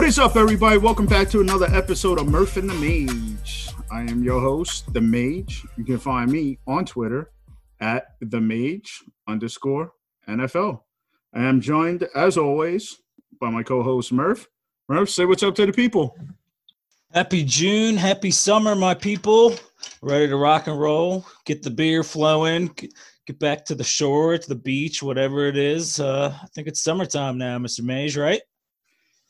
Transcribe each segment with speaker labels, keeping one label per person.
Speaker 1: What is up, everybody? Welcome back to another episode of Murph and the Mage. I am your host, The Mage. You can find me on Twitter at The Mage underscore NFL. I am joined, as always, by my co host, Murph. Murph, say what's up to the people.
Speaker 2: Happy June, happy summer, my people. Ready to rock and roll, get the beer flowing, get back to the shore, to the beach, whatever it is. Uh, I think it's summertime now, Mr. Mage, right?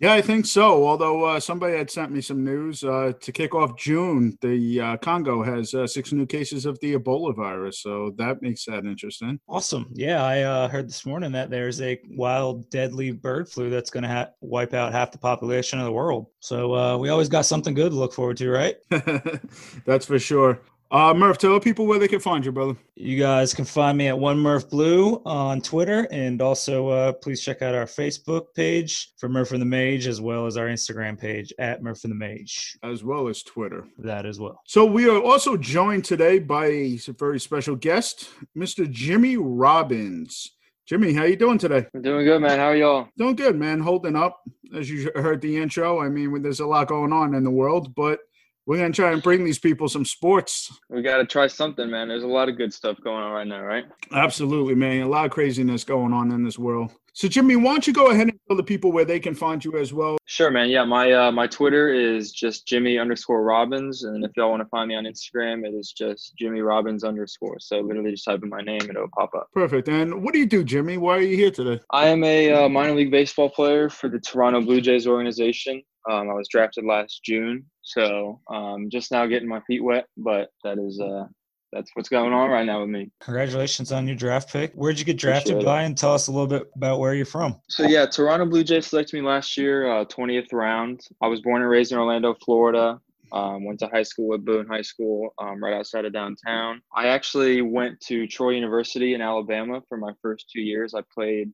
Speaker 1: Yeah, I think so. Although uh, somebody had sent me some news uh, to kick off June, the uh, Congo has uh, six new cases of the Ebola virus, so that makes that interesting.
Speaker 2: Awesome. Yeah, I uh, heard this morning that there's a wild, deadly bird flu that's going to ha- wipe out half the population of the world. So uh, we always got something good to look forward to, right?
Speaker 1: that's for sure. Uh, Murph, tell people where they can find you, brother.
Speaker 2: You guys can find me at One Murph Blue on Twitter, and also uh, please check out our Facebook page for Murph and the Mage, as well as our Instagram page at Murph and the Mage,
Speaker 1: as well as Twitter.
Speaker 2: That as well.
Speaker 1: So we are also joined today by a very special guest, Mr. Jimmy Robbins. Jimmy, how you doing today?
Speaker 3: I'm doing good, man. How are y'all?
Speaker 1: Doing good, man. Holding up, as you heard the intro. I mean, there's a lot going on in the world, but we're gonna try and bring these people some sports.
Speaker 3: We gotta try something, man. There's a lot of good stuff going on right now, right?
Speaker 1: Absolutely, man. A lot of craziness going on in this world. So, Jimmy, why don't you go ahead and tell the people where they can find you as well?
Speaker 3: Sure, man. Yeah, my uh, my Twitter is just Jimmy underscore Robbins, and if y'all want to find me on Instagram, it is just Jimmy Robbins underscore. So literally, just type in my name, and it'll pop up.
Speaker 1: Perfect. And what do you do, Jimmy? Why are you here today?
Speaker 3: I am a uh, minor league baseball player for the Toronto Blue Jays organization. Um, I was drafted last June, so um, just now getting my feet wet, but that is uh, that's what's going on right now with me.
Speaker 2: Congratulations on your draft pick. Where'd you get drafted by? And tell us a little bit about where you're from.
Speaker 3: So yeah, Toronto Blue Jays selected me last year, uh, 20th round. I was born and raised in Orlando, Florida. Um, went to high school at Boone High School, um, right outside of downtown. I actually went to Troy University in Alabama for my first two years. I played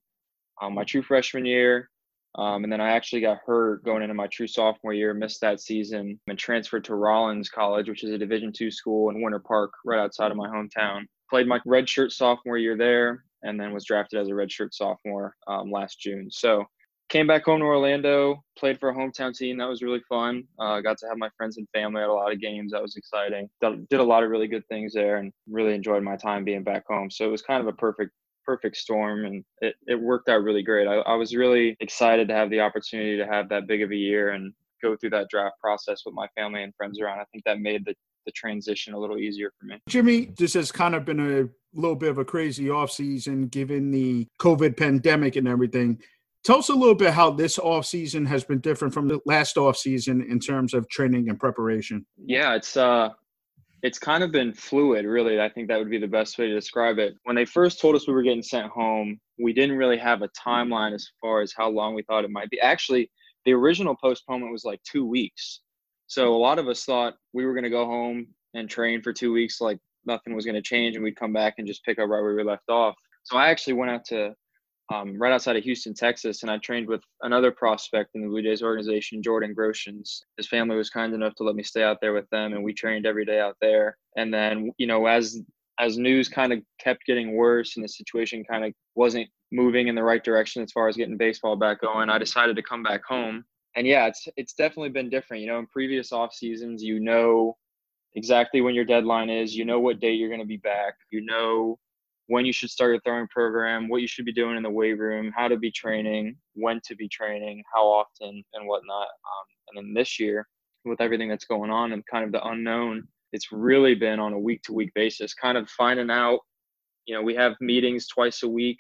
Speaker 3: um, my true freshman year, um, and then I actually got hurt going into my true sophomore year, missed that season, and transferred to Rollins College, which is a Division two school in Winter Park, right outside of my hometown. Played my redshirt sophomore year there, and then was drafted as a redshirt sophomore um, last June. So came back home to Orlando, played for a hometown team. That was really fun. Uh, got to have my friends and family at a lot of games. That was exciting. Did a lot of really good things there, and really enjoyed my time being back home. So it was kind of a perfect perfect storm and it, it worked out really great. I, I was really excited to have the opportunity to have that big of a year and go through that draft process with my family and friends around. I think that made the, the transition a little easier for me.
Speaker 1: Jimmy, this has kind of been a little bit of a crazy offseason given the COVID pandemic and everything. Tell us a little bit how this offseason has been different from the last offseason in terms of training and preparation.
Speaker 3: Yeah, it's uh it's kind of been fluid, really. I think that would be the best way to describe it. When they first told us we were getting sent home, we didn't really have a timeline as far as how long we thought it might be. Actually, the original postponement was like two weeks. So a lot of us thought we were going to go home and train for two weeks, like nothing was going to change, and we'd come back and just pick up right where we left off. So I actually went out to um, right outside of Houston, Texas, and I trained with another prospect in the Blue Jays organization, Jordan Groshans. His family was kind enough to let me stay out there with them, and we trained every day out there. And then, you know, as as news kind of kept getting worse and the situation kind of wasn't moving in the right direction as far as getting baseball back going, I decided to come back home. And yeah, it's it's definitely been different. You know, in previous off seasons, you know exactly when your deadline is, you know what date you're going to be back, you know when you should start your throwing program, what you should be doing in the weight room, how to be training, when to be training, how often, and whatnot. Um, and then this year, with everything that's going on and kind of the unknown, it's really been on a week to week basis, kind of finding out. You know, we have meetings twice a week.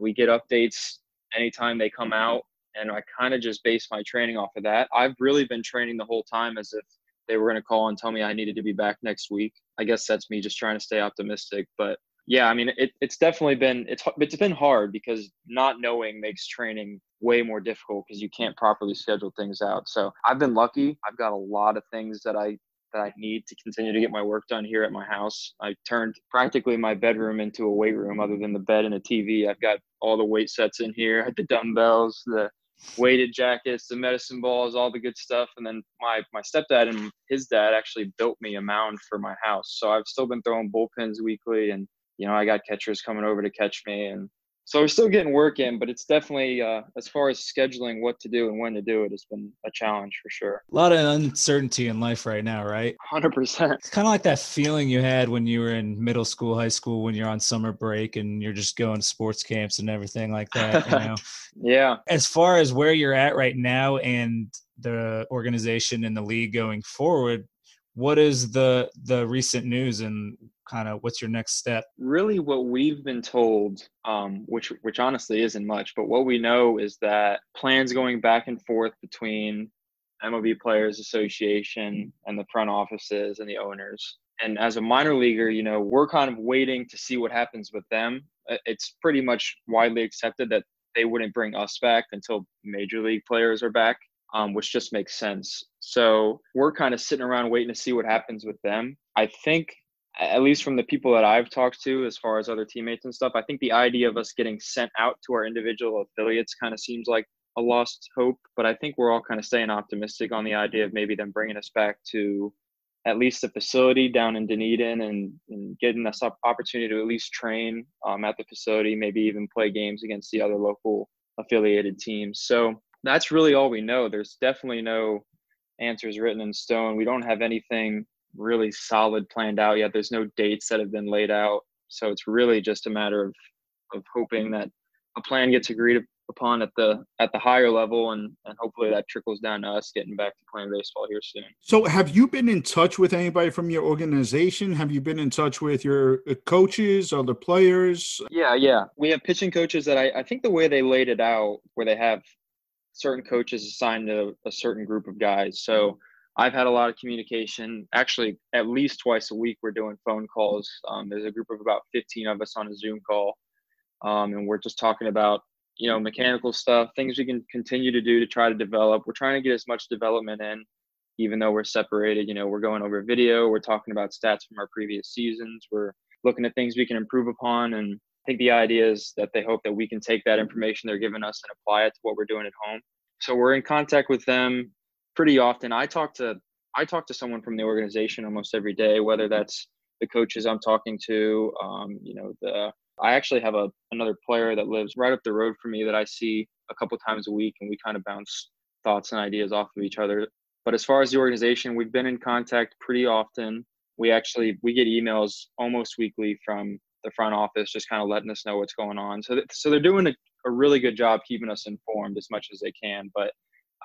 Speaker 3: We get updates anytime they come out, and I kind of just base my training off of that. I've really been training the whole time as if they were going to call and tell me I needed to be back next week. I guess that's me just trying to stay optimistic, but yeah, I mean, it, it's definitely been it's it's been hard because not knowing makes training way more difficult because you can't properly schedule things out. So I've been lucky. I've got a lot of things that I that I need to continue to get my work done here at my house. I turned practically my bedroom into a weight room, other than the bed and a TV. I've got all the weight sets in here, the dumbbells, the weighted jackets, the medicine balls, all the good stuff. And then my my stepdad and his dad actually built me a mound for my house. So I've still been throwing bullpens weekly and you know, I got catchers coming over to catch me, and so we're still getting work in, but it's definitely uh, as far as scheduling what to do and when to do it has been a challenge for sure.
Speaker 2: A lot of uncertainty in life right now, right?
Speaker 3: Hundred percent.
Speaker 2: It's kind of like that feeling you had when you were in middle school, high school, when you're on summer break and you're just going to sports camps and everything like that. You know?
Speaker 3: yeah.
Speaker 2: As far as where you're at right now and the organization and the league going forward, what is the the recent news and kind of what's your next step
Speaker 3: really what we've been told um, which which honestly isn't much but what we know is that plans going back and forth between mlb players association and the front offices and the owners and as a minor leaguer you know we're kind of waiting to see what happens with them it's pretty much widely accepted that they wouldn't bring us back until major league players are back um, which just makes sense. So we're kind of sitting around waiting to see what happens with them. I think, at least from the people that I've talked to, as far as other teammates and stuff, I think the idea of us getting sent out to our individual affiliates kind of seems like a lost hope. But I think we're all kind of staying optimistic on the idea of maybe them bringing us back to at least the facility down in Dunedin and, and getting us up opportunity to at least train um, at the facility, maybe even play games against the other local affiliated teams. So that's really all we know. There's definitely no answers written in stone. We don't have anything really solid planned out yet. There's no dates that have been laid out. So it's really just a matter of of hoping that a plan gets agreed upon at the at the higher level and and hopefully that trickles down to us getting back to playing baseball here soon.
Speaker 1: So have you been in touch with anybody from your organization? Have you been in touch with your uh, coaches, other players?
Speaker 3: Yeah, yeah. We have pitching coaches that I, I think the way they laid it out where they have certain coaches assigned to a certain group of guys. So I've had a lot of communication. Actually, at least twice a week, we're doing phone calls. Um, there's a group of about 15 of us on a Zoom call, um, and we're just talking about you know mechanical stuff, things we can continue to do to try to develop. We're trying to get as much development in, even though we're separated. You know, we're going over video. We're talking about stats from our previous seasons. We're looking at things we can improve upon and I think the idea is that they hope that we can take that information they're giving us and apply it to what we're doing at home. So we're in contact with them pretty often. I talk to I talk to someone from the organization almost every day, whether that's the coaches I'm talking to. Um, you know, the I actually have a another player that lives right up the road from me that I see a couple times a week, and we kind of bounce thoughts and ideas off of each other. But as far as the organization, we've been in contact pretty often. We actually we get emails almost weekly from the front office, just kind of letting us know what's going on. So, th- so they're doing a, a, really good job keeping us informed as much as they can. But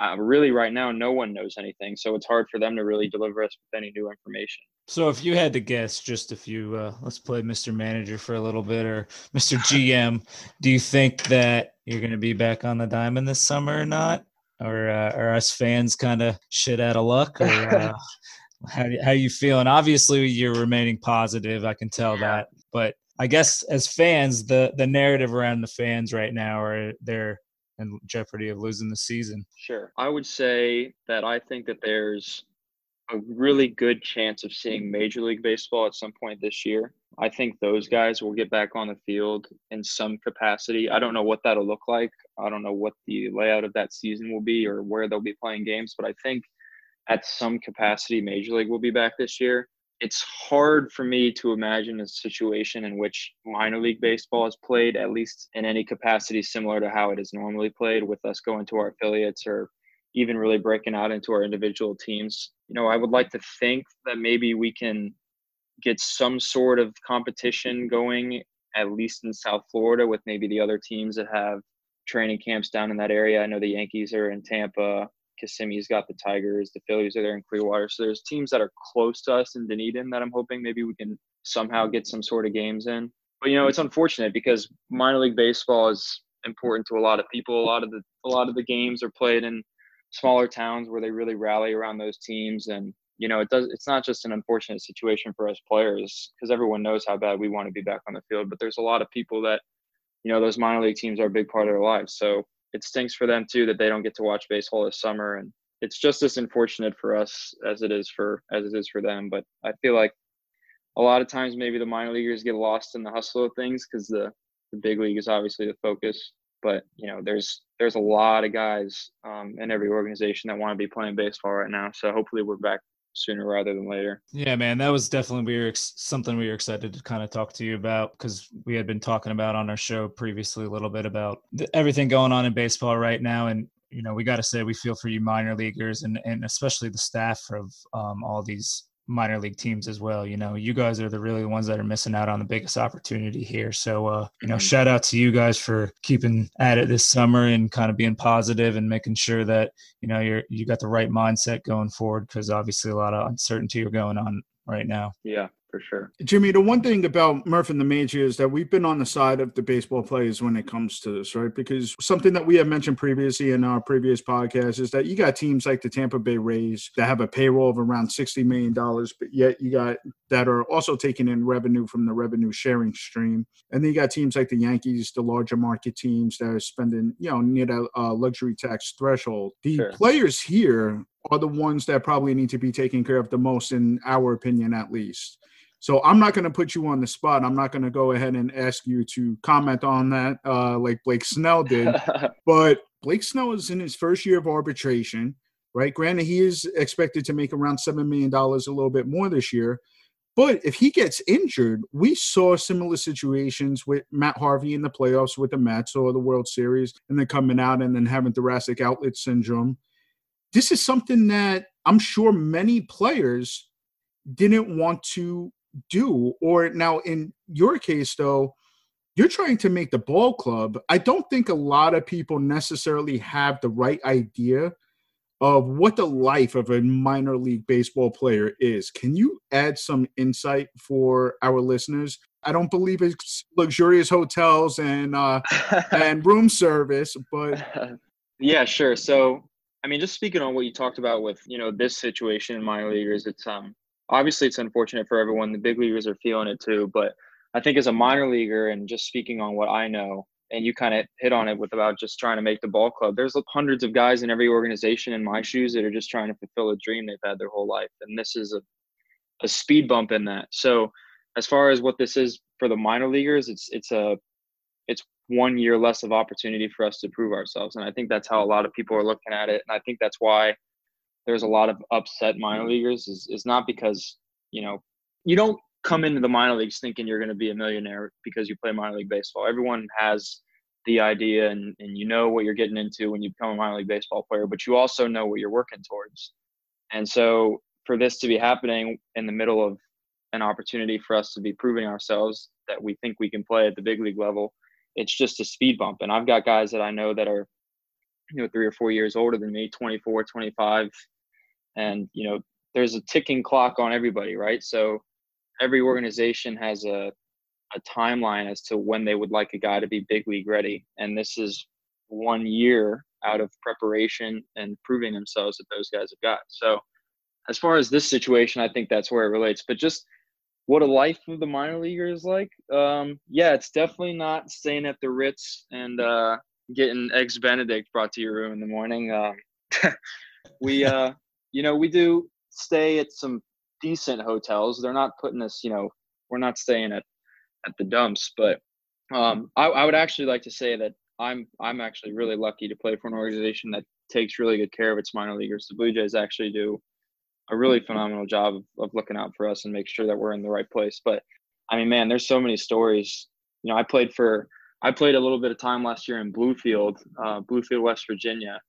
Speaker 3: uh, really, right now, no one knows anything, so it's hard for them to really deliver us with any new information.
Speaker 2: So, if you had to guess, just if you uh, let's play Mr. Manager for a little bit or Mr. GM, do you think that you're going to be back on the diamond this summer or not? Or uh, are us fans kind of shit out of luck? Or uh, how how you feeling? Obviously, you're remaining positive. I can tell that, but I guess as fans, the the narrative around the fans right now are they're in jeopardy of losing the season.
Speaker 3: Sure, I would say that I think that there's a really good chance of seeing Major League Baseball at some point this year. I think those guys will get back on the field in some capacity. I don't know what that'll look like. I don't know what the layout of that season will be or where they'll be playing games, but I think at some capacity Major League will be back this year it's hard for me to imagine a situation in which minor league baseball is played, at least in any capacity similar to how it is normally played, with us going to our affiliates or even really breaking out into our individual teams. You know, I would like to think that maybe we can get some sort of competition going, at least in South Florida, with maybe the other teams that have training camps down in that area. I know the Yankees are in Tampa. Kissimmee's got the Tigers, the Phillies are there in Clearwater. So there's teams that are close to us in Dunedin that I'm hoping maybe we can somehow get some sort of games in. But you know, it's unfortunate because minor league baseball is important to a lot of people. A lot of the a lot of the games are played in smaller towns where they really rally around those teams and you know it does it's not just an unfortunate situation for us players because everyone knows how bad we want to be back on the field but there's a lot of people that you know those minor league teams are a big part of their lives so it stinks for them too that they don't get to watch baseball this summer and it's just as unfortunate for us as it is for as it is for them but i feel like a lot of times maybe the minor leaguers get lost in the hustle of things because the, the big league is obviously the focus but you know there's there's a lot of guys um, in every organization that want to be playing baseball right now so hopefully we're back sooner rather than later.
Speaker 2: Yeah, man, that was definitely we were ex- something we were excited to kind of talk to you about because we had been talking about on our show previously a little bit about everything going on in baseball right now, and you know we got to say we feel for you minor leaguers and and especially the staff of um, all these minor league teams as well. You know, you guys are the really ones that are missing out on the biggest opportunity here. So, uh, you know, mm-hmm. shout out to you guys for keeping at it this summer and kind of being positive and making sure that you know you're you got the right mindset going forward because obviously a lot of uncertainty are going on right now.
Speaker 3: Yeah, for sure.
Speaker 1: Jimmy, the one thing about Murph and the Mage is that we've been on the side of the baseball players when it comes to this, right? Because something that we have mentioned previously in our previous podcast is that you got teams like the Tampa Bay Rays that have a payroll of around $60 million, but yet you got that are also taking in revenue from the revenue sharing stream. And then you got teams like the Yankees, the larger market teams that are spending, you know, near that uh, luxury tax threshold. The sure. players here are the ones that probably need to be taken care of the most, in our opinion, at least. So I'm not going to put you on the spot. I'm not going to go ahead and ask you to comment on that uh, like Blake Snell did. but Blake Snell is in his first year of arbitration, right? Granted, he is expected to make around $7 million, a little bit more this year. But if he gets injured, we saw similar situations with Matt Harvey in the playoffs with the Mets or the World Series, and then coming out and then having thoracic outlet syndrome. This is something that I'm sure many players didn't want to do. Or now, in your case, though, you're trying to make the ball club. I don't think a lot of people necessarily have the right idea of what the life of a minor league baseball player is. Can you add some insight for our listeners? I don't believe it's luxurious hotels and uh, and room service, but
Speaker 3: yeah, sure. So, I mean, just speaking on what you talked about with you know this situation in minor leaguers, it's um obviously it's unfortunate for everyone. The big leaguers are feeling it too, but I think as a minor leaguer and just speaking on what I know, and you kind of hit on it with about just trying to make the ball club. There's hundreds of guys in every organization in my shoes that are just trying to fulfill a dream they've had their whole life, and this is a a speed bump in that. So, as far as what this is for the minor leaguers, it's it's a it's one year less of opportunity for us to prove ourselves, and I think that's how a lot of people are looking at it, and I think that's why there's a lot of upset minor mm-hmm. leaguers is, is not because you know you don't come into the minor leagues thinking you're going to be a millionaire because you play minor league baseball. Everyone has the idea and, and you know what you're getting into when you become a minor league baseball player but you also know what you're working towards. And so for this to be happening in the middle of an opportunity for us to be proving ourselves that we think we can play at the big league level it's just a speed bump. And i've got guys that i know that are you know three or four years older than me 24 25 and you know there's a ticking clock on everybody right? So every organization has a a timeline as to when they would like a guy to be big league ready. And this is one year out of preparation and proving themselves that those guys have got. So as far as this situation i think that's where it relates. But just what a life of the minor leaguer is like. Um, yeah it's definitely not staying at the ritz and uh, getting eggs benedict brought to your room in the morning um, we uh you know, we do stay at some decent hotels. They're not putting us, you know, we're not staying at at the dumps, but um, I, I would actually like to say that I'm I'm actually really lucky to play for an organization that takes really good care of its minor leaguers. The Blue Jays actually do a really phenomenal job of, of looking out for us and make sure that we're in the right place. But I mean, man, there's so many stories. You know, I played for I played a little bit of time last year in Bluefield, uh, Bluefield, West Virginia,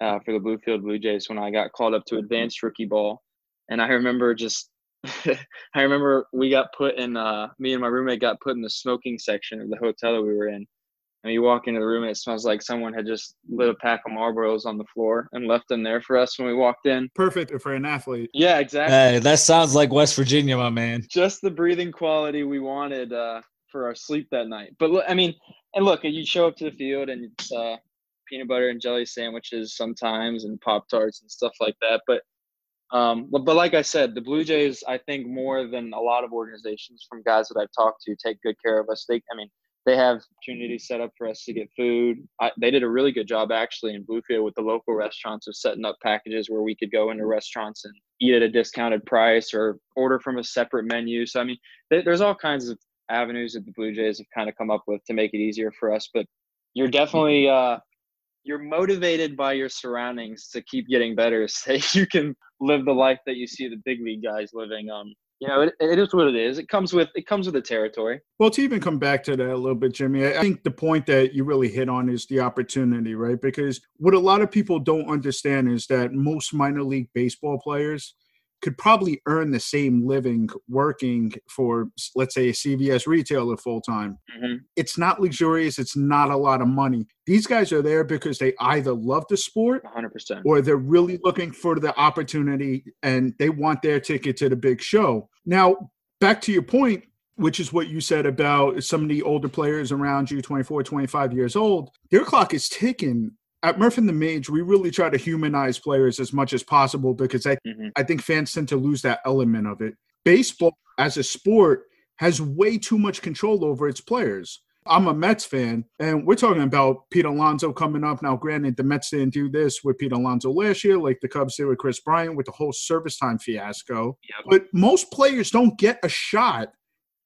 Speaker 3: uh, for the Bluefield Blue Jays when I got called up to advanced rookie ball, and I remember just I remember we got put in uh, me and my roommate got put in the smoking section of the hotel that we were in. And you walk into the room and it smells like someone had just lit a pack of Marlboros on the floor and left them there for us when we walked in.
Speaker 1: Perfect for an athlete.
Speaker 3: Yeah, exactly.
Speaker 2: Hey, that sounds like West Virginia, my man.
Speaker 3: Just the breathing quality we wanted uh, for our sleep that night. But I mean, and look, you show up to the field and it's uh, peanut butter and jelly sandwiches sometimes and pop tarts and stuff like that. But um, but, but like I said, the Blue Jays, I think more than a lot of organizations from guys that I've talked to, take good care of us. They, I mean, they have opportunities set up for us to get food. I, they did a really good job actually in Bluefield with the local restaurants of setting up packages where we could go into restaurants and eat at a discounted price or order from a separate menu. So I mean, they, there's all kinds of avenues that the Blue Jays have kind of come up with to make it easier for us. But you're definitely uh, you're motivated by your surroundings to keep getting better so you can live the life that you see the big league guys living um you know it, it is what it is. It comes with it comes with the territory.
Speaker 1: Well to even come back to that a little bit jimmy i think the point that you really hit on is the opportunity right? Because what a lot of people don't understand is that most minor league baseball players could probably earn the same living working for let's say a cvs retailer full time mm-hmm. it's not luxurious it's not a lot of money. These guys are there because they either love the sport
Speaker 3: 100%
Speaker 1: or they're really looking for the opportunity and they want their ticket to the big show. Now back to your point which is what you said about some of the older players around you 24 25 years old their clock is ticking at Murph and the Mage, we really try to humanize players as much as possible because I, mm-hmm. I think fans tend to lose that element of it. Baseball as a sport has way too much control over its players. I'm a Mets fan, and we're talking about Pete Alonso coming up. Now, granted, the Mets didn't do this with Pete Alonso last year, like the Cubs did with Kris Bryant with the whole service time fiasco. But most players don't get a shot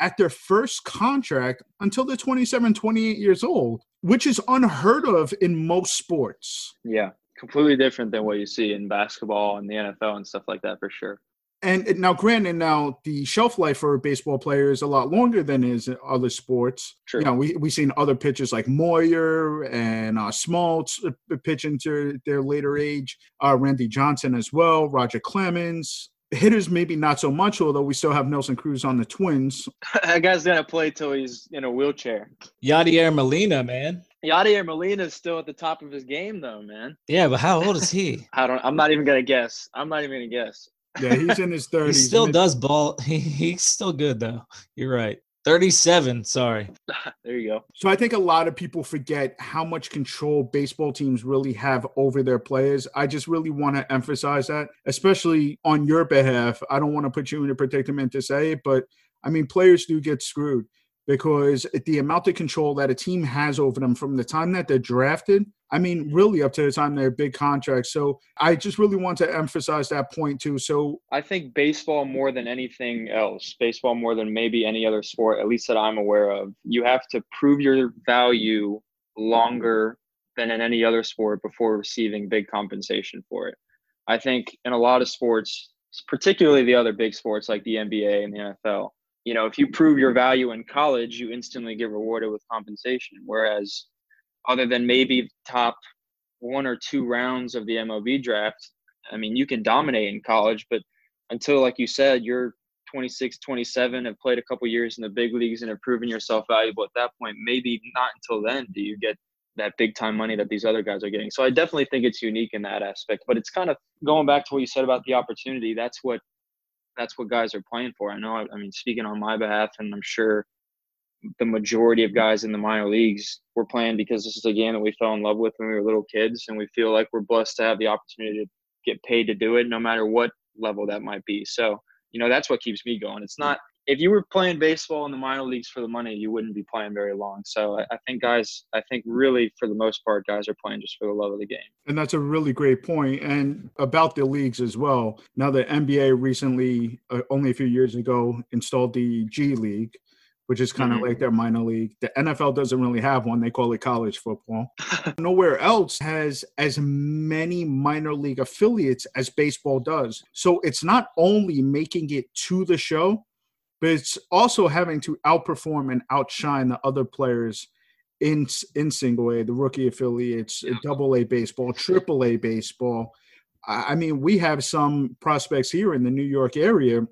Speaker 1: at their first contract until they're 27, 28 years old, which is unheard of in most sports.
Speaker 3: Yeah, completely different than what you see in basketball and the NFL and stuff like that for sure.
Speaker 1: And now, granted, now the shelf life for a baseball player is a lot longer than is in other sports. True. You know, we we seen other pitchers like Moyer and uh, Smoltz uh, pitch into their later age. Uh, Randy Johnson as well, Roger Clemens, hitters maybe not so much, although we still have Nelson Cruz on the Twins.
Speaker 3: that guy's gonna play till he's in a wheelchair.
Speaker 2: Yadier Molina, man.
Speaker 3: Yadier Molina is still at the top of his game, though, man.
Speaker 2: Yeah, but how old is he?
Speaker 3: I don't. I'm not even gonna guess. I'm not even gonna guess.
Speaker 1: Yeah, he's in his thirties.
Speaker 2: he still does ball. He, he's still good though. You're right. 37, sorry.
Speaker 3: there you go.
Speaker 1: So I think a lot of people forget how much control baseball teams really have over their players. I just really want to emphasize that, especially on your behalf. I don't want to put you in a predicament to say it, but I mean, players do get screwed because the amount of control that a team has over them from the time that they're drafted I mean, really up to the time they're big contracts. So I just really want to emphasize that point too. So
Speaker 3: I think baseball more than anything else, baseball more than maybe any other sport, at least that I'm aware of, you have to prove your value longer than in any other sport before receiving big compensation for it. I think in a lot of sports, particularly the other big sports like the NBA and the NFL, you know, if you prove your value in college, you instantly get rewarded with compensation. Whereas other than maybe top one or two rounds of the MLB draft, I mean, you can dominate in college, but until, like you said, you're 26, 27, have played a couple years in the big leagues and have proven yourself valuable at that point, maybe not until then do you get that big time money that these other guys are getting. So I definitely think it's unique in that aspect. But it's kind of going back to what you said about the opportunity. That's what that's what guys are playing for. I know. I, I mean, speaking on my behalf, and I'm sure the majority of guys in the minor leagues we're playing because this is a game that we fell in love with when we were little kids and we feel like we're blessed to have the opportunity to get paid to do it no matter what level that might be so you know that's what keeps me going it's not if you were playing baseball in the minor leagues for the money you wouldn't be playing very long so I, I think guys i think really for the most part guys are playing just for the love of the game
Speaker 1: and that's a really great point. and about the leagues as well now the nba recently uh, only a few years ago installed the g league which is kind of mm-hmm. like their minor league. The NFL doesn't really have one. They call it college football. Nowhere else has as many minor league affiliates as baseball does. So it's not only making it to the show, but it's also having to outperform and outshine the other players in in single A, the rookie affiliates, double A baseball, triple A baseball. I mean, we have some prospects here in the New York area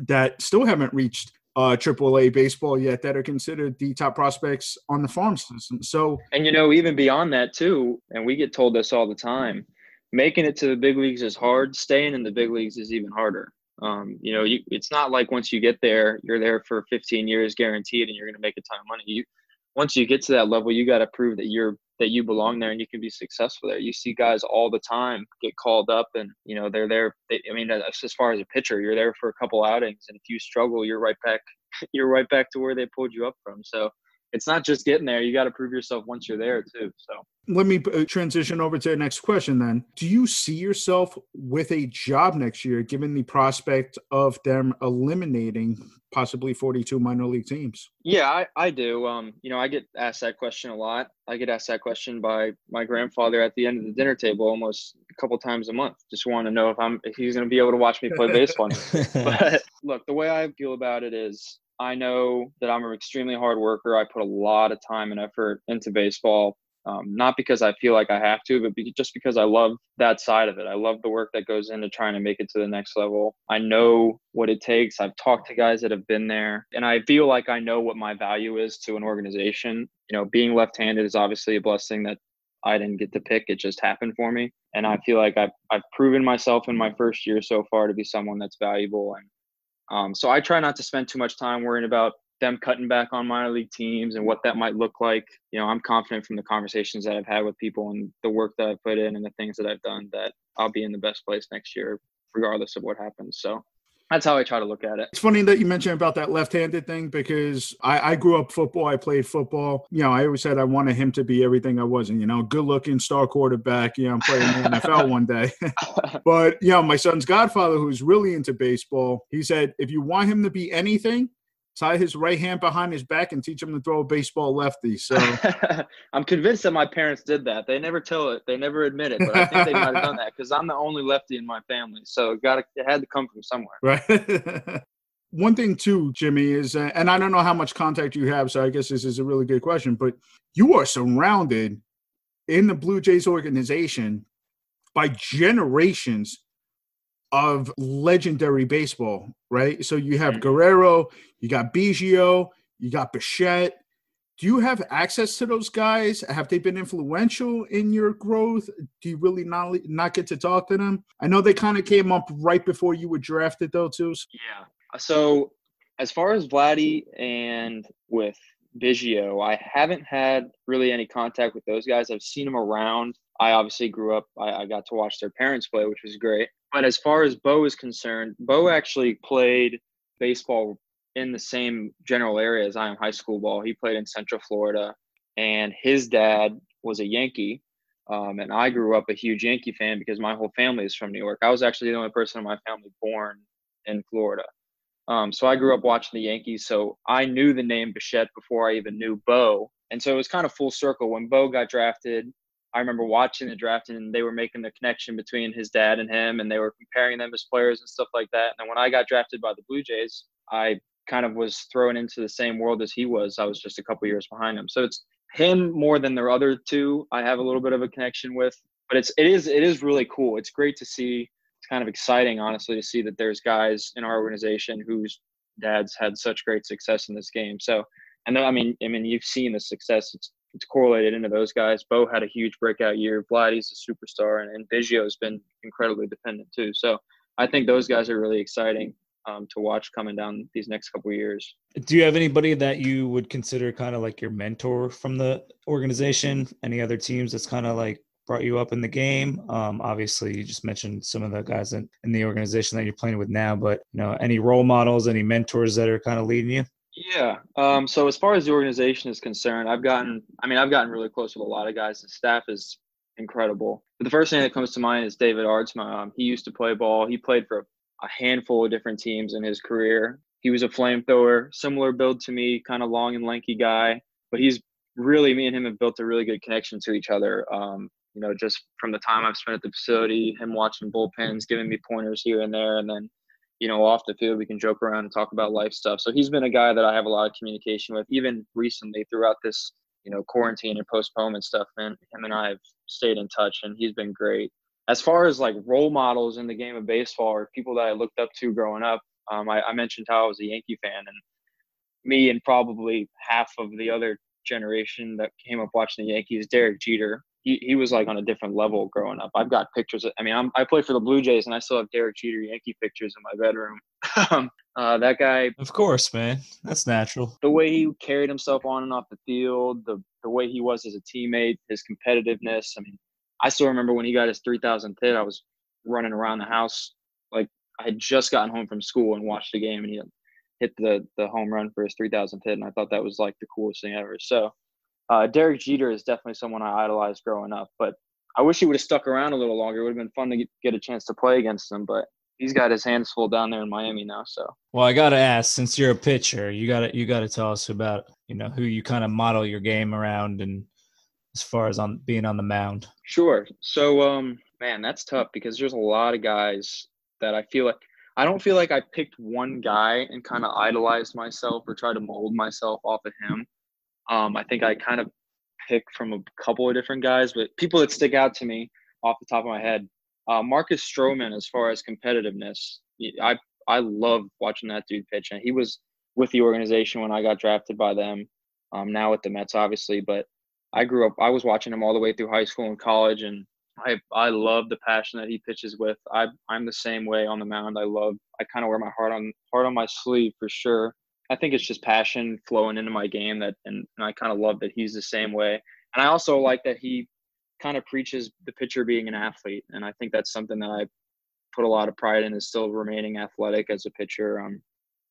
Speaker 1: that still haven't reached uh, AAA baseball yet that are considered the top prospects on the farm system. So,
Speaker 3: and you know, even beyond that too, and we get told this all the time, making it to the big leagues is hard. Staying in the big leagues is even harder. Um, you know, you, it's not like once you get there, you're there for 15 years guaranteed, and you're going to make a ton of money. You, once you get to that level, you got to prove that you're that you belong there and you can be successful there. You see guys all the time get called up and, you know, they're there. They, I mean, as far as a pitcher, you're there for a couple outings and if you struggle, you're right back, you're right back to where they pulled you up from. So it's not just getting there. You got to prove yourself once you're there too. So
Speaker 1: let me uh, transition over to the next question then. Do you see yourself with a job next year, given the prospect of them eliminating possibly 42 minor league teams?
Speaker 3: Yeah, I, I do. Um, you know, I get asked that question a lot. I get asked that question by my grandfather at the end of the dinner table almost a couple times a month. Just want to know if I'm if he's going to be able to watch me play baseball. but look, the way I feel about it is I know that I'm an extremely hard worker. I put a lot of time and effort into baseball, um, not because I feel like I have to, but be, just because I love that side of it. I love the work that goes into trying to make it to the next level. I know what it takes. I've talked to guys that have been there, and I feel like I know what my value is to an organization. You know, being left handed is obviously a blessing that I didn't get to pick. It just happened for me. And I feel like I've, I've proven myself in my first year so far to be someone that's valuable and um, so I try not to spend too much time worrying about them cutting back on minor league teams and what that might look like. You know, I'm confident from the conversations that I've had with people and the work that I've put in and the things that I've done that I'll be in the best place next year, regardless of what happens. So that's how I try to look at it.
Speaker 1: It's funny that you mentioned about that left-handed thing because I, I, grew up football. I played football. You know, I always said I wanted him to be everything I wasn't. You know, good-looking star quarterback. You know, I'm playing the NFL one day. but you know, my son's godfather, who's really into baseball, he said if you want him to be anything, tie his right hand behind his back and teach him to throw a baseball lefty. So
Speaker 3: I'm convinced that my parents did that. They never tell it. They never admit it, but I think they might have done that because I'm the only lefty in my family. So it got it had to come from somewhere.
Speaker 1: Right. One thing too, Jimmy, is uh, and I don't know how much contact you have, so I guess this is a really good question, but you are surrounded in the Blue Jays organization by generations of legendary baseball, right? So you have mm-hmm. Guerrero, you got Biggio, you got Bichette. Do you have access to those guys? Have they been influential in your growth? Do you really not not get to talk to them? I know they kind of came up right before you were drafted, though, too.
Speaker 3: Yeah. So as far as Vladdy and with Biggio, I haven't had really any contact with those guys. I've seen them around. I obviously grew up. I, I got to watch their parents play, which was great. But as far as Bo is concerned, Bo actually played baseball in the same general area as I am high school ball. He played in Central Florida, and his dad was a Yankee. Um, and I grew up a huge Yankee fan because my whole family is from New York. I was actually the only person in my family born in Florida. Um, so I grew up watching the Yankees. So I knew the name Bichette before I even knew Bo. And so it was kind of full circle. When Bo got drafted, I remember watching the draft and they were making the connection between his dad and him and they were comparing them as players and stuff like that. And when I got drafted by the Blue Jays, I kind of was thrown into the same world as he was. I was just a couple years behind him. So it's him more than the other two I have a little bit of a connection with. But it's it is it is really cool. It's great to see. It's kind of exciting, honestly, to see that there's guys in our organization whose dads had such great success in this game. So and I mean, I mean, you've seen the success. It's it's correlated into those guys. Bo had a huge breakout year. Vladdy's a superstar, and, and Biggio's been incredibly dependent too. So I think those guys are really exciting um, to watch coming down these next couple years.
Speaker 2: Do you have anybody that you would consider kind of like your mentor from the organization? Any other teams that's kind of like brought you up in the game? Um, obviously, you just mentioned some of the guys in, in the organization that you're playing with now, but you know, any role models, any mentors that are kind of leading you?
Speaker 3: Yeah. Um, so as far as the organization is concerned, I've gotten, I mean, I've gotten really close with a lot of guys. The staff is incredible. But the first thing that comes to mind is David Aardsma. Um, he used to play ball. He played for a handful of different teams in his career. He was a flamethrower, similar build to me, kind of long and lanky guy. But he's really, me and him have built a really good connection to each other. Um, you know, just from the time I've spent at the facility, him watching bullpens, giving me pointers here and there, and then you know, off the field, we can joke around and talk about life stuff. So he's been a guy that I have a lot of communication with, even recently throughout this, you know, quarantine and postponement stuff. And him and I have stayed in touch, and he's been great. As far as like role models in the game of baseball or people that I looked up to growing up, um, I, I mentioned how I was a Yankee fan, and me and probably half of the other generation that came up watching the Yankees, Derek Jeter he, he was like on a different level growing up. I've got pictures. Of, I mean, I'm, I play for the Blue Jays, and I still have Derek Jeter Yankee pictures in my bedroom. Um, uh, that guy.
Speaker 2: Of course, man. That's natural.
Speaker 3: The way he carried himself on and off the field, the the way he was as a teammate, his competitiveness. I mean, I still remember when he got his 3,000th hit. I was running around the house like I had just gotten home from school and watched the game, and he hit the the home run for his 3000th hit, and I thought that was like the coolest thing ever. So, uh, Derek Jeter is definitely someone I idolized growing up, but I wish he would have stuck around a little longer. It would have been fun to get, a chance to play against him, but he's got his hands full down there in Miami now. So,
Speaker 2: well, I got to ask, since you're a pitcher, you got to you got to tell us about you know who you kind of model your game around, and as far as on being on the mound.
Speaker 3: Sure. So, um, man, that's tough because there's a lot of guys that I feel like I don't feel like I picked one guy and kind of idolized myself or tried to mold myself off of him. Um, I think I kind of pick from a couple of different guys, but people that stick out to me off the top of my head, uh, Marcus Stroman. As far as competitiveness, I I love watching that dude pitch, and he was with the organization when I got drafted by them. Um, now with the Mets, obviously, but I grew up. I was watching him all the way through high school and college, and I I love the passion that he pitches with. I I'm the same way on the mound. I love. I kind of wear my heart on heart on my sleeve for sure. I think it's just passion flowing into my game that, and, and I kind of love that he's the same way. And I also like that he kind of preaches the pitcher being an athlete, and I think that's something that I put a lot of pride in is still remaining athletic as a pitcher. Um,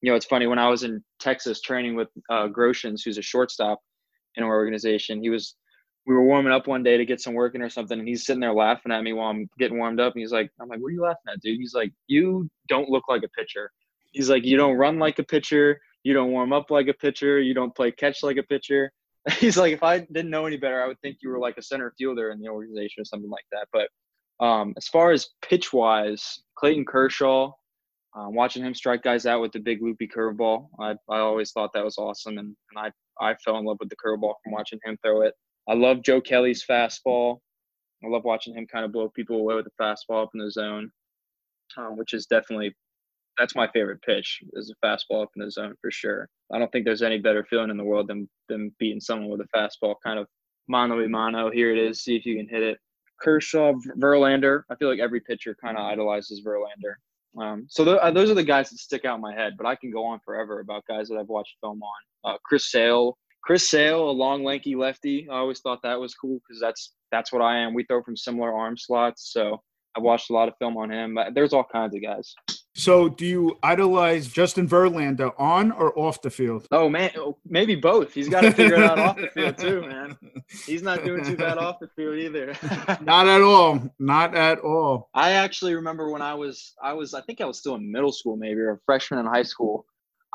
Speaker 3: you know, it's funny when I was in Texas training with uh, Groshans, who's a shortstop in our organization. He was we were warming up one day to get some work in or something, and he's sitting there laughing at me while I'm getting warmed up. And he's like, I'm like, what are you laughing at, dude? He's like, you don't look like a pitcher. He's like, you don't run like a pitcher. You don't warm up like a pitcher. You don't play catch like a pitcher. He's like, if I didn't know any better, I would think you were like a center fielder in the organization or something like that. But um, as far as pitch wise, Clayton Kershaw, um, watching him strike guys out with the big loopy curveball, I, I always thought that was awesome. And, and I, I fell in love with the curveball from watching him throw it. I love Joe Kelly's fastball. I love watching him kind of blow people away with the fastball up in the zone, um, which is definitely that's my favorite pitch is a fastball up in the zone for sure. I don't think there's any better feeling in the world than than beating someone with a fastball, kind of mano a mano. Here it is. See if you can hit it. Kershaw, Verlander. I feel like every pitcher kind of idolizes Verlander. Um, so th- uh, those are the guys that stick out in my head. But I can go on forever about guys that I've watched film on. Uh, Chris Sale, Chris Sale, a long, lanky lefty. I always thought that was cool because that's that's what I am. We throw from similar arm slots, so I watched a lot of film on him. Uh, there's all kinds of guys.
Speaker 1: So, do you idolize Justin Verlander on or off the field?
Speaker 3: Oh man, oh, maybe both. He's got to figure it out off the field too, man. He's not doing too bad off the field either.
Speaker 1: not at all. Not at all.
Speaker 3: I actually remember when I was, I was, I think I was still in middle school, maybe or a freshman in high school.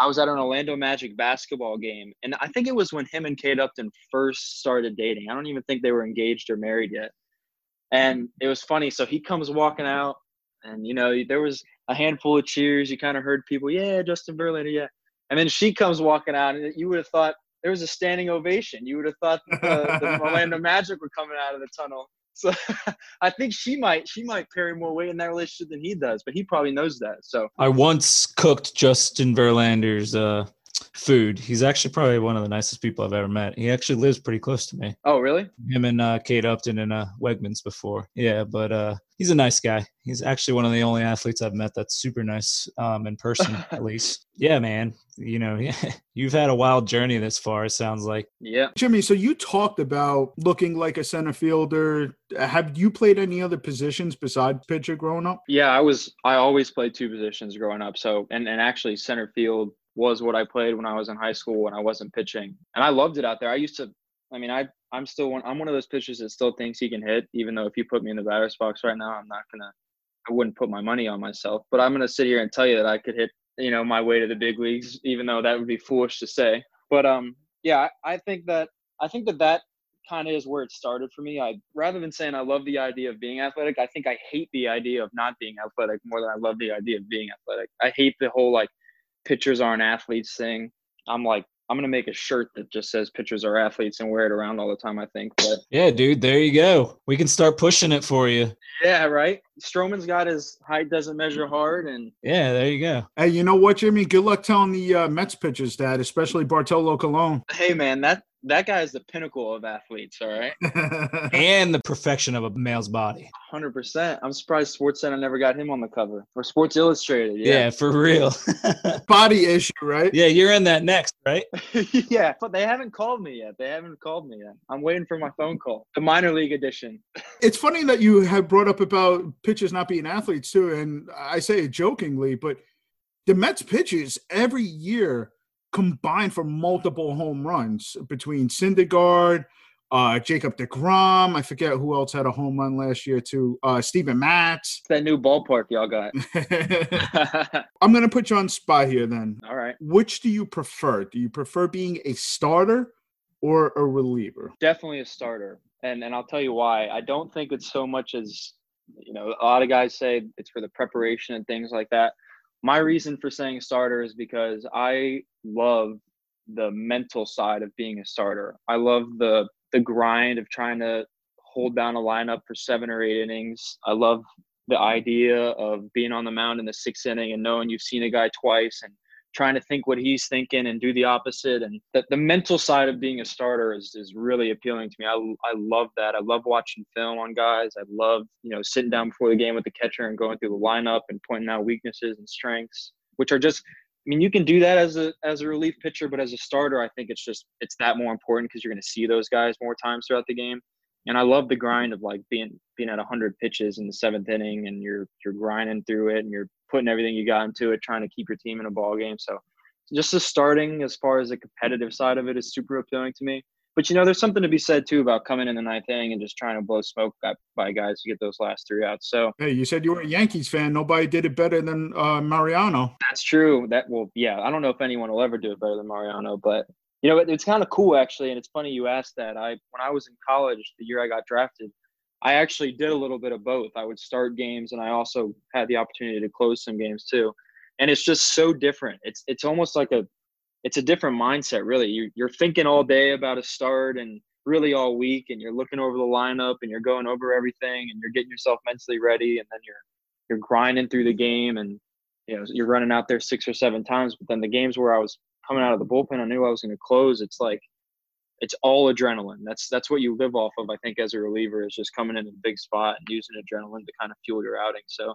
Speaker 3: I was at an Orlando Magic basketball game, and I think it was when him and Kate Upton first started dating. I don't even think they were engaged or married yet. And it was funny. So he comes walking out, and you know there was a handful of cheers. You kind of heard people, yeah, Justin Verlander, yeah. And then she comes walking out, and you would have thought there was a standing ovation. You would have thought the, the Orlando Magic were coming out of the tunnel. So I think she might she might carry more weight in that relationship than he does, but he probably knows that. So
Speaker 2: I once cooked Justin Verlander's uh, food. He's actually probably one of the nicest people I've ever met. He actually lives pretty close to me.
Speaker 3: Oh, really?
Speaker 2: Him and uh, Kate Upton and uh, Wegmans before. Yeah, but uh, he's a nice guy. He's actually one of the only athletes I've met that's super nice um, in person, at least. Yeah, man. You know, you've had a wild journey this far. It sounds like.
Speaker 3: Yeah,
Speaker 1: Jimmy. So you talked about looking like a center fielder. Have you played any other positions besides pitcher growing up?
Speaker 3: Yeah, I was. I always played two positions growing up. So, and and actually center field was what I played when I was in high school when I wasn't pitching, and I loved it out there. I used to. I mean, I I'm still one. I'm one of those pitchers that still thinks he can hit, even though if you put me in the batter's box right now, I'm not gonna. I wouldn't put my money on myself, but I'm gonna sit here and tell you that I could hit, you know, my way to the big leagues, even though that would be foolish to say. But um, yeah, I, I think that I think that that kind of is where it started for me. I rather than saying I love the idea of being athletic, I think I hate the idea of not being athletic more than I love the idea of being athletic. I hate the whole like pitchers aren't athletes thing. I'm like, I'm gonna make a shirt that just says pitchers are athletes and wear it around all the time. I think, but
Speaker 2: yeah, dude, there you go. We can start pushing it for you.
Speaker 3: Yeah, right. Stroman's got his height doesn't measure hard, and
Speaker 2: yeah, there you go.
Speaker 1: Hey, you know what, Jimmy? Good luck telling the uh, Mets pitchers that, especially Bartolo Colon.
Speaker 3: Hey, man, that that guy is the pinnacle of athletes, all right?
Speaker 2: and the perfection of a male's body.
Speaker 3: 100%. I'm surprised Sports Center never got him on the cover or Sports Illustrated. Yeah,
Speaker 2: yeah for real.
Speaker 1: body issue, right?
Speaker 2: Yeah, you're in that next, right?
Speaker 3: yeah, but they haven't called me yet. They haven't called me yet. I'm waiting for my phone call. The minor league edition.
Speaker 1: it's funny that you have brought up about pitchers not being athletes too, and I say it jokingly, but the Mets pitchers every year combine for multiple home runs between Syndergaard, uh, Jacob DeGrom. I forget who else had a home run last year too. Uh, Steven Matz.
Speaker 3: that new ballpark y'all got.
Speaker 1: I'm gonna put you on spot here then.
Speaker 3: All right.
Speaker 1: Which do you prefer? Do you prefer being a starter or a reliever?
Speaker 3: Definitely a starter. And and I'll tell you why. I don't think it's so much as you know, a lot of guys say it's for the preparation and things like that. My reason for saying starter is because I love the mental side of being a starter. I love the the grind of trying to hold down a lineup for seven or eight innings. I love the idea of being on the mound in the sixth inning and knowing you've seen a guy twice and trying to think what he's thinking and do the opposite. And the, the mental side of being a starter is, is really appealing to me. I, I love that. I love watching film on guys. I love, you know, sitting down before the game with the catcher and going through the lineup and pointing out weaknesses and strengths, which are just, I mean, you can do that as a, as a relief pitcher, but as a starter, I think it's just, it's that more important because you're going to see those guys more times throughout the game. And I love the grind of like being, being at 100 pitches in the seventh inning and you're, you're grinding through it and you're putting everything you got into it, trying to keep your team in a ball game. So just the starting as far as the competitive side of it is super appealing to me. But you know, there's something to be said too about coming in the ninth inning and just trying to blow smoke by guys to get those last three outs. So
Speaker 1: hey, you said you were a Yankees fan. Nobody did it better than uh, Mariano.
Speaker 3: That's true. That well, yeah. I don't know if anyone will ever do it better than Mariano, but you know, it, it's kind of cool actually, and it's funny you asked that. I when I was in college, the year I got drafted, I actually did a little bit of both. I would start games, and I also had the opportunity to close some games too. And it's just so different. It's it's almost like a it's a different mindset really you, you're thinking all day about a start and really all week and you're looking over the lineup and you're going over everything and you're getting yourself mentally ready and then you're you're grinding through the game and you know you're running out there six or seven times but then the games where i was coming out of the bullpen i knew i was going to close it's like it's all adrenaline that's that's what you live off of i think as a reliever is just coming in a big spot and using adrenaline to kind of fuel your outing so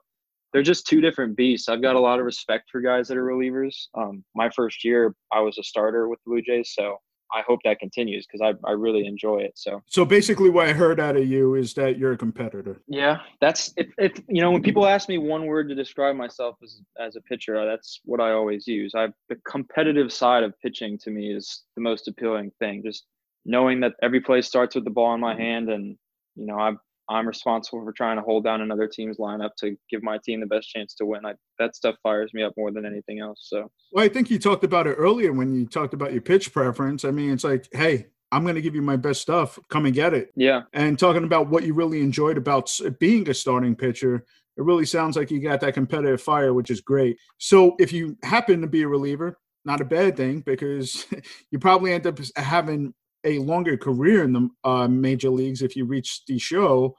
Speaker 3: they're just two different beasts. I've got a lot of respect for guys that are relievers. Um, my first year, I was a starter with the Blue Jays, so I hope that continues because I, I really enjoy it. So
Speaker 1: so basically, what I heard out of you is that you're a competitor.
Speaker 3: Yeah, that's if, if you know when people ask me one word to describe myself as as a pitcher, that's what I always use. I the competitive side of pitching to me is the most appealing thing. Just knowing that every play starts with the ball in my mm-hmm. hand, and you know I've I'm responsible for trying to hold down another team's lineup to give my team the best chance to win. I, that stuff fires me up more than anything else. So,
Speaker 1: well, I think you talked about it earlier when you talked about your pitch preference. I mean, it's like, hey, I'm going to give you my best stuff. Come and get it.
Speaker 3: Yeah.
Speaker 1: And talking about what you really enjoyed about being a starting pitcher, it really sounds like you got that competitive fire, which is great. So, if you happen to be a reliever, not a bad thing because you probably end up having a longer career in the uh, major leagues if you reach the show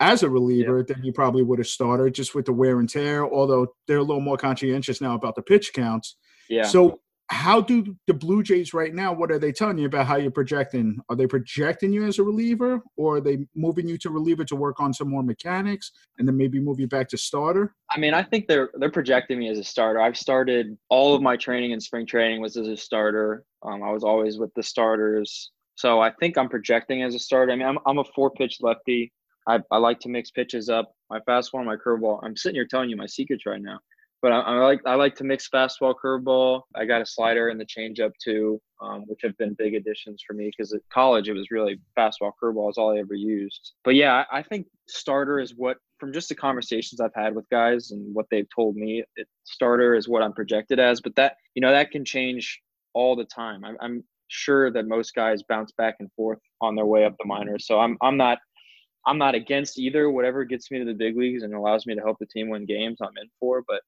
Speaker 1: as a reliever yeah. than you probably would have started just with the wear and tear. Although they're a little more conscientious now about the pitch counts.
Speaker 3: Yeah.
Speaker 1: So how do the Blue Jays right now? What are they telling you about how you're projecting? Are they projecting you as a reliever, or are they moving you to reliever to work on some more mechanics, and then maybe move you back to starter?
Speaker 3: I mean, I think they're they're projecting me as a starter. I've started all of my training in spring training was as a starter. Um, I was always with the starters, so I think I'm projecting as a starter. I mean, I'm I'm a four pitch lefty. I, I like to mix pitches up. My fastball, my curveball. I'm sitting here telling you my secrets right now, but I, I like I like to mix fastball, curveball. I got a slider and the changeup too, um, which have been big additions for me because at college it was really fastball, curveball is all I ever used. But yeah, I, think starter is what from just the conversations I've had with guys and what they've told me, it, starter is what I'm projected as. But that you know that can change all the time. I'm, I'm sure that most guys bounce back and forth on their way up the minors. So I'm I'm not I'm not against either. Whatever gets me to the big leagues and allows me to help the team win games, I'm in for. But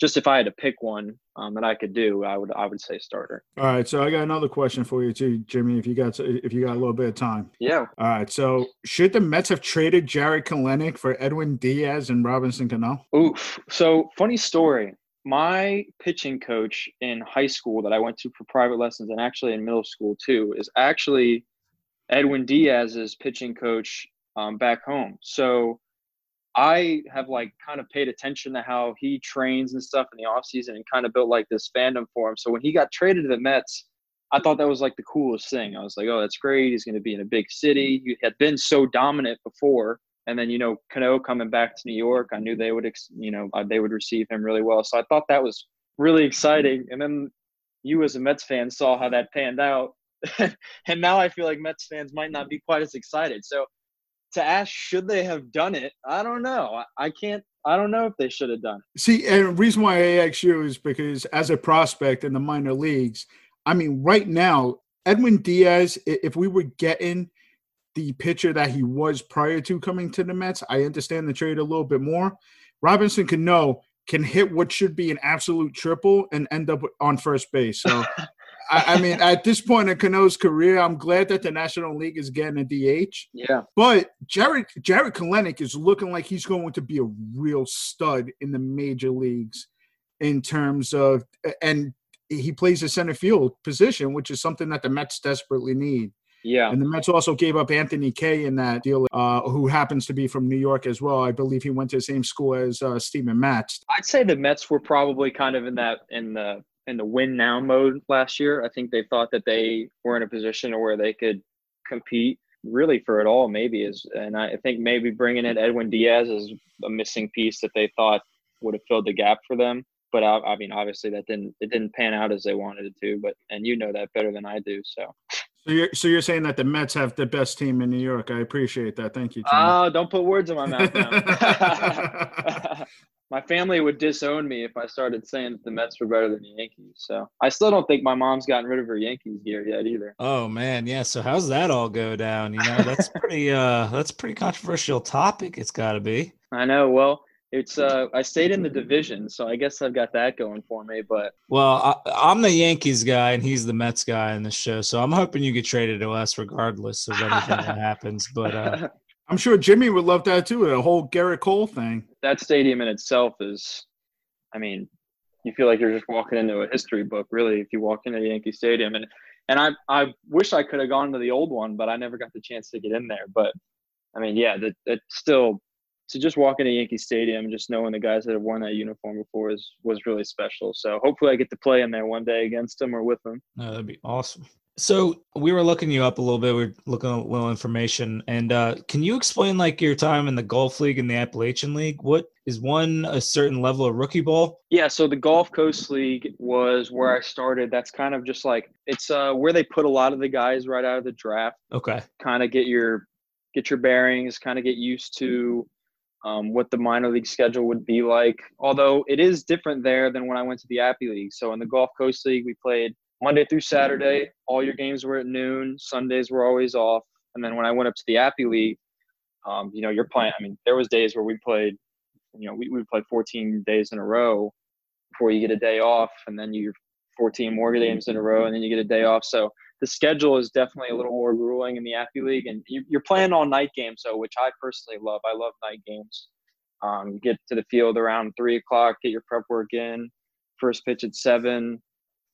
Speaker 3: just if I had to pick one um, that I could do, I would I would say starter.
Speaker 1: All right, so I got another question for you too, Jimmy. If you got if you got a little bit of time.
Speaker 3: Yeah.
Speaker 1: All right. So should the Mets have traded Jarred Kelenic for Edwin Diaz and Robinson Cano?
Speaker 3: Oof. So funny story. My pitching coach in high school that I went to for private lessons and actually in middle school too is actually Edwin Diaz's pitching coach um, back home. So I have like kind of paid attention to how he trains and stuff in the off season and kind of built like this fandom for him. So when he got traded to the Mets, I thought that was like the coolest thing. I was like, oh, that's great. He's going to be in a big city. He had been so dominant before. And then, you know, Cano coming back to New York, I knew they would, you know, uh, they would receive him really well. So I thought that was really exciting. And then you, as a Mets fan, saw how that panned out, and now I feel like Mets fans might not be quite as excited. So to ask should they have done it, I don't know. I can't. I don't know if they should have done
Speaker 1: it. See, and the reason why I ask you is because as a prospect in the minor leagues, I mean, right now, Edwin Diaz, if we were getting the pitcher that he was prior to coming to the Mets, I understand the trade a little bit more. Robinson Cano can know can hit what should be an absolute triple and end up on first base. So I, I, mean, at this point in Cano's career, I'm glad that the National League is getting a DH.
Speaker 3: Yeah.
Speaker 1: But Jarred Jarred Kelenic is looking like he's going to be a real stud in the major leagues in terms of and he plays a center field position, which is something that the Mets desperately need.
Speaker 3: Yeah.
Speaker 1: And the Mets also gave up Anthony Kay in that deal, uh, who happens to be from New York as well. I believe he went to the same school as uh, Steven Matz.
Speaker 3: I'd say the Mets were probably kind of in that in the in the win now mode last year. I think they thought that they were in a position where they could compete really for it all, maybe is, and I think maybe bringing in Edwin Diaz is a missing piece that they thought would have filled the gap for them. But I, I mean, obviously that didn't it didn't pan out as they wanted it to. But and you know that better than I do, so.
Speaker 1: So you're so you're saying that the Mets have the best team in New York. I appreciate that. Thank you.
Speaker 3: Oh, uh, don't put words in my mouth. my family would disown me if I started saying that the Mets were better than the Yankees. So I still don't think my mom's gotten rid of her Yankees gear yet either.
Speaker 2: Oh man, yeah. So how's that all go down? You know, that's pretty uh that's pretty controversial topic. It's got to be.
Speaker 3: I know. Well, it's uh I stayed in the division, so I guess I've got that going for me. But
Speaker 2: well, I, am the Yankees guy and he's the Mets guy in the show, so I'm hoping you get traded to us regardless of anything that happens. But uh
Speaker 1: I'm sure Jimmy would love that too. The whole Gerrit Cole thing.
Speaker 3: That stadium in itself is, I mean, you feel like you're just walking into a history book, really, if you walk into Yankee Stadium. And and I I wish I could have gone to the old one, but I never got the chance to get in there. But I mean, yeah, that that still to just walk into Yankee Stadium, just knowing the guys that have worn that uniform before is was really special. So hopefully, I get to play in there one day against them or with them.
Speaker 2: That'd be awesome. So we were looking you up a little bit. We are looking at a little information, and uh, can you explain like your time in the Gulf league and the Appalachian League? What is one a certain level of rookie ball?
Speaker 3: Yeah, so the Gulf Coast League was where I started. That's kind of just like it's uh, where they put a lot of the guys right out of the draft.
Speaker 2: Okay.
Speaker 3: Kind of get your get your bearings, kind of get used to um, what the minor league schedule would be like. Although it is different there than when I went to the Appy League. So in the Gulf Coast League, we played Monday through Saturday. All your games were at noon. Sundays were always off. And then when I went up to the Appy League, um, you know, you're playing. I mean, there was days where we played. You know, we we played 14 days in a row before you get a day off, and then you're 14 more games in a row, and then you get a day off. So the schedule is definitely a little more grueling in the Appy League, and you're playing all night games, so which I personally love. I love night games. Um, you get to the field around three o'clock, get your prep work in. First pitch at seven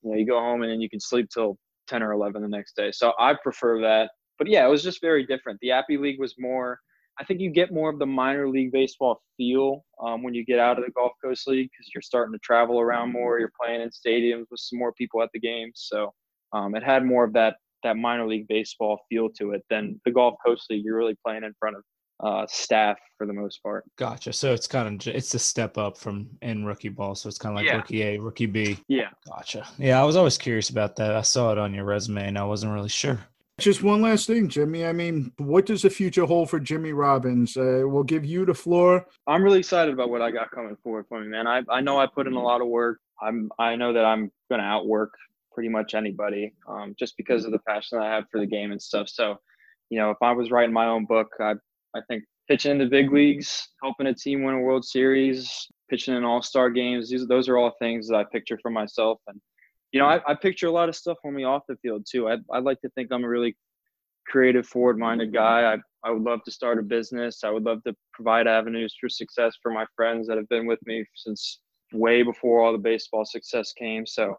Speaker 3: you know you go home and then you can sleep till 10 or 11 the next day. So i prefer that. But yeah it was just very different. The appy league was more i think you get more of the minor league baseball feel um, when you get out of the gulf coast league because you're starting to travel around more you're playing in stadiums with some more people at the games so um, it had more of that that minor league baseball feel to it than the gulf coast league you're really playing in front of uh, staff for the most part.
Speaker 2: Gotcha. So it's kind of it's a step up from in rookie ball. So it's kind of like yeah. rookie A, rookie
Speaker 3: B. Yeah.
Speaker 2: Gotcha. Yeah, I was always curious about that. I saw it on your resume and I wasn't really sure.
Speaker 1: Just one last thing, Jimmy. I mean, what does the future hold for Jimmy Robbins? Uh, we'll give you the floor.
Speaker 3: I'm really excited about what I got coming forward for me, man. I, I know I put in a lot of work. I'm I know that I'm going to outwork pretty much anybody, um, just because of the passion I have for the game and stuff. So, you know, if I was writing my own book, I I think pitching in the big leagues, helping a team win a World Series, pitching in All Star games. These those are all things that I picture for myself, and you know I, I picture a lot of stuff for me off the field too. I I like to think I'm a really creative, forward-minded guy. I I would love to start a business. I would love to provide avenues for success for my friends that have been with me since way before all the baseball success came. So,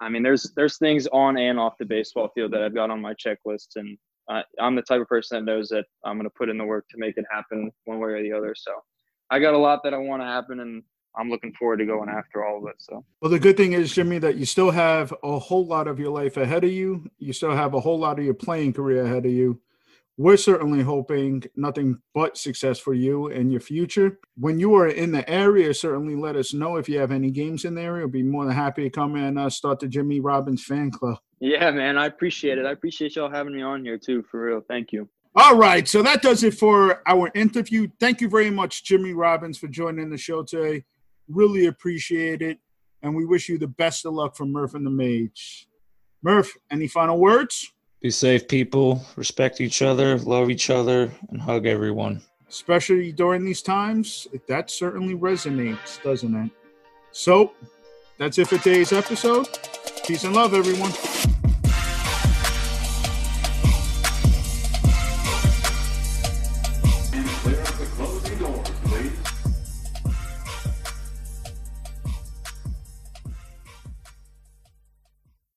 Speaker 3: I mean, there's there's things on and off the baseball field that I've got on my checklist, and uh, I'm the type of person that knows that I'm going to put in the work to make it happen one way or the other. So I got a lot that I want to happen, and I'm looking forward to going after all of it. So,
Speaker 1: well, the good thing is, Jimmy, that you still have a whole lot of your life ahead of you. You still have a whole lot of your playing career ahead of you, we're certainly hoping nothing but success for you and your future. When you are in the area, certainly let us know if you have any games in the area. We'll be more than happy to come and uh, start the Jimmy Robbins fan club.
Speaker 3: Yeah, man, I appreciate it. I appreciate y'all having me on here too, for real. Thank you.
Speaker 1: All right, so that does it for our interview. Thank you very much, Jimmy Robbins, for joining the show today. Really appreciate it. And we wish you the best of luck from Murph and the Mage. Murph, any final words?
Speaker 2: Be safe, people. Respect each other, love each other, and hug everyone.
Speaker 1: Especially during these times, that certainly resonates, doesn't it? So, that's it for today's episode. Peace and love, everyone.